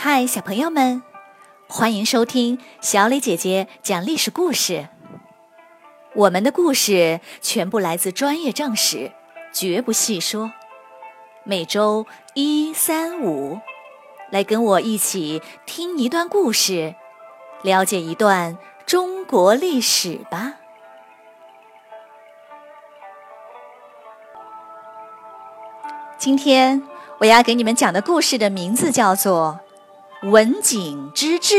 嗨，小朋友们，欢迎收听小磊姐姐讲历史故事。我们的故事全部来自专业正史，绝不细说。每周一、三、五，来跟我一起听一段故事，了解一段中国历史吧。今天我要给你们讲的故事的名字叫做《文景之治》。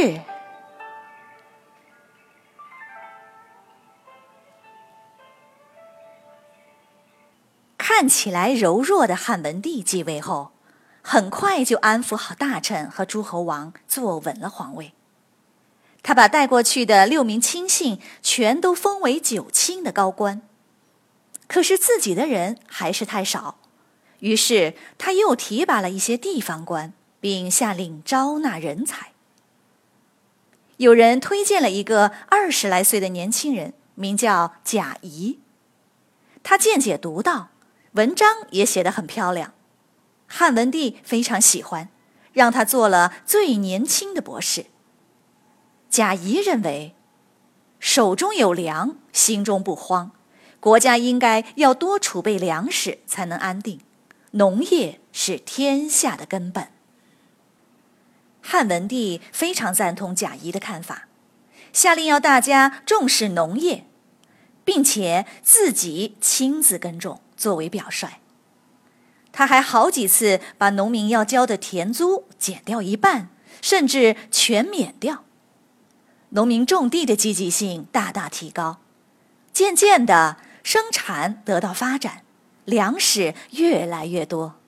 看起来柔弱的汉文帝继位后，很快就安抚好大臣和诸侯王，坐稳了皇位。他把带过去的六名亲信全都封为九卿的高官，可是自己的人还是太少。于是他又提拔了一些地方官，并下令招纳人才。有人推荐了一个二十来岁的年轻人，名叫贾谊。他见解独到，文章也写得很漂亮。汉文帝非常喜欢，让他做了最年轻的博士。贾谊认为，手中有粮，心中不慌，国家应该要多储备粮食，才能安定。农业是天下的根本。汉文帝非常赞同贾谊的看法，下令要大家重视农业，并且自己亲自耕种作为表率。他还好几次把农民要交的田租减掉一半，甚至全免掉。农民种地的积极性大大提高，渐渐的生产得到发展。粮食越来越多，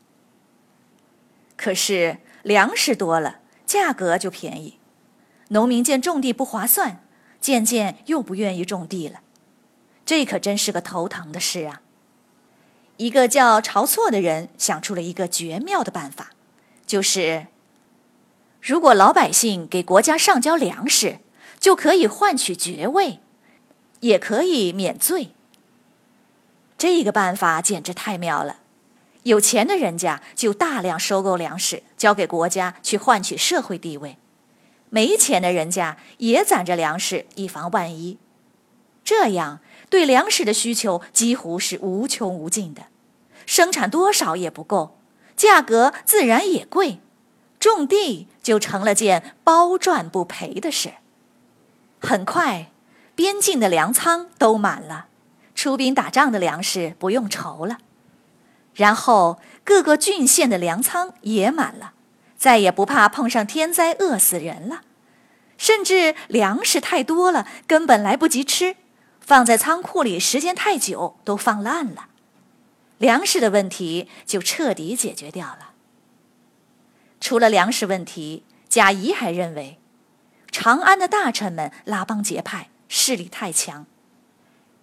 可是粮食多了，价格就便宜。农民见种地不划算，渐渐又不愿意种地了。这可真是个头疼的事啊！一个叫晁错的人想出了一个绝妙的办法，就是如果老百姓给国家上交粮食，就可以换取爵位，也可以免罪。这个办法简直太妙了！有钱的人家就大量收购粮食，交给国家去换取社会地位；没钱的人家也攒着粮食，以防万一。这样对粮食的需求几乎是无穷无尽的，生产多少也不够，价格自然也贵，种地就成了件包赚不赔的事。很快，边境的粮仓都满了。出兵打仗的粮食不用愁了，然后各个郡县的粮仓也满了，再也不怕碰上天灾饿死人了。甚至粮食太多了，根本来不及吃，放在仓库里时间太久都放烂了，粮食的问题就彻底解决掉了。除了粮食问题，贾谊还认为，长安的大臣们拉帮结派，势力太强。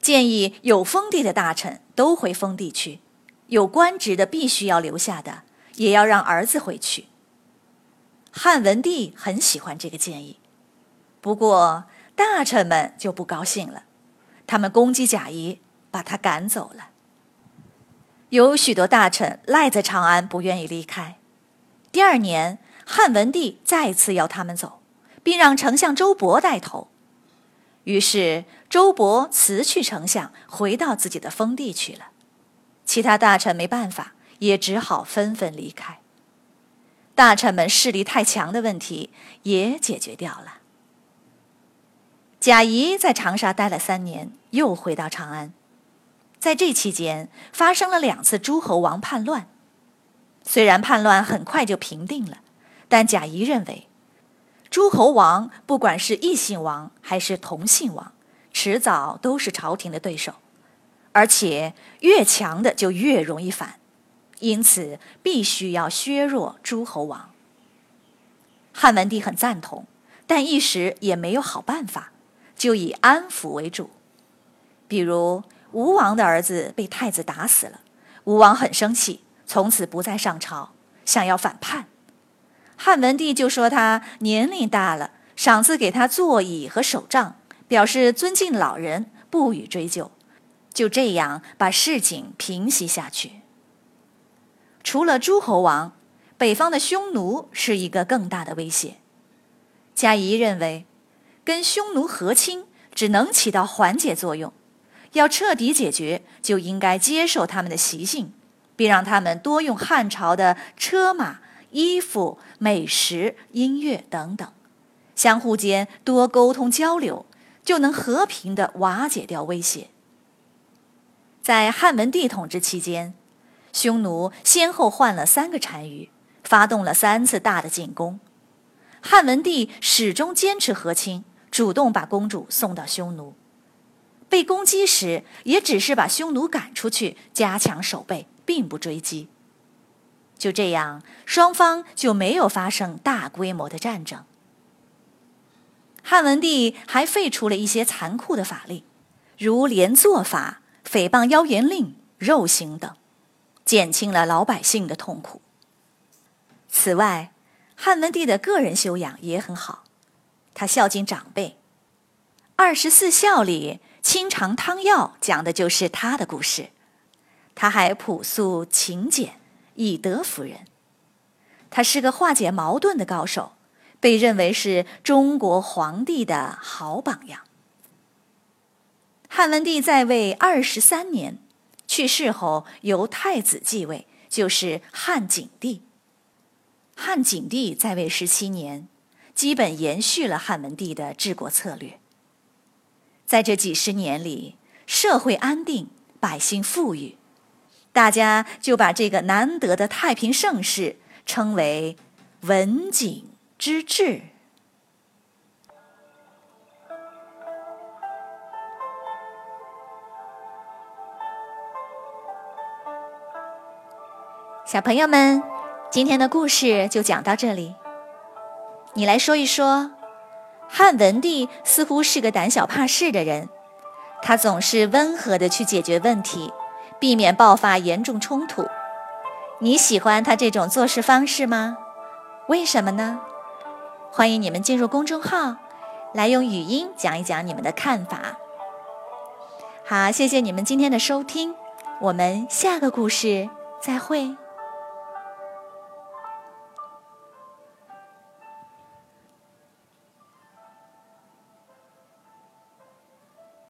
建议有封地的大臣都回封地去，有官职的必须要留下的，也要让儿子回去。汉文帝很喜欢这个建议，不过大臣们就不高兴了，他们攻击贾谊，把他赶走了。有许多大臣赖在长安，不愿意离开。第二年，汉文帝再次要他们走，并让丞相周勃带头。于是，周勃辞去丞相，回到自己的封地去了。其他大臣没办法，也只好纷纷离开。大臣们势力太强的问题也解决掉了。贾谊在长沙待了三年，又回到长安。在这期间，发生了两次诸侯王叛乱。虽然叛乱很快就平定了，但贾谊认为。诸侯王不管是异姓王还是同姓王，迟早都是朝廷的对手，而且越强的就越容易反，因此必须要削弱诸侯王。汉文帝很赞同，但一时也没有好办法，就以安抚为主。比如吴王的儿子被太子打死了，吴王很生气，从此不再上朝，想要反叛。汉文帝就说他年龄大了，赏赐给他座椅和手杖，表示尊敬老人，不予追究。就这样把事情平息下去。除了诸侯王，北方的匈奴是一个更大的威胁。贾谊认为，跟匈奴和亲只能起到缓解作用，要彻底解决，就应该接受他们的习性，并让他们多用汉朝的车马、衣服、美食、音乐等等，相互间多沟通交流，就能和平的瓦解掉威胁。在汉文帝统治期间，匈奴先后换了三个单于，发动了三次大的进攻。汉文帝始终坚持和亲，主动把公主送到匈奴。被攻击时，也只是把匈奴赶出去，加强守备，并不追击。就这样，双方就没有发生大规模的战争。汉文帝还废除了一些残酷的法令，如连坐法。诽谤妖言令、肉刑等，减轻了老百姓的痛苦。此外，汉文帝的个人修养也很好，他孝敬长辈，《二十四孝》里《清肠汤药》讲的就是他的故事。他还朴素勤俭，以德服人。他是个化解矛盾的高手，被认为是中国皇帝的好榜样。汉文帝在位二十三年，去世后由太子继位，就是汉景帝。汉景帝在位十七年，基本延续了汉文帝的治国策略。在这几十年里，社会安定，百姓富裕，大家就把这个难得的太平盛世称为“文景之治”。小朋友们，今天的故事就讲到这里。你来说一说，汉文帝似乎是个胆小怕事的人，他总是温和的去解决问题，避免爆发严重冲突。你喜欢他这种做事方式吗？为什么呢？欢迎你们进入公众号，来用语音讲一讲你们的看法。好，谢谢你们今天的收听，我们下个故事再会。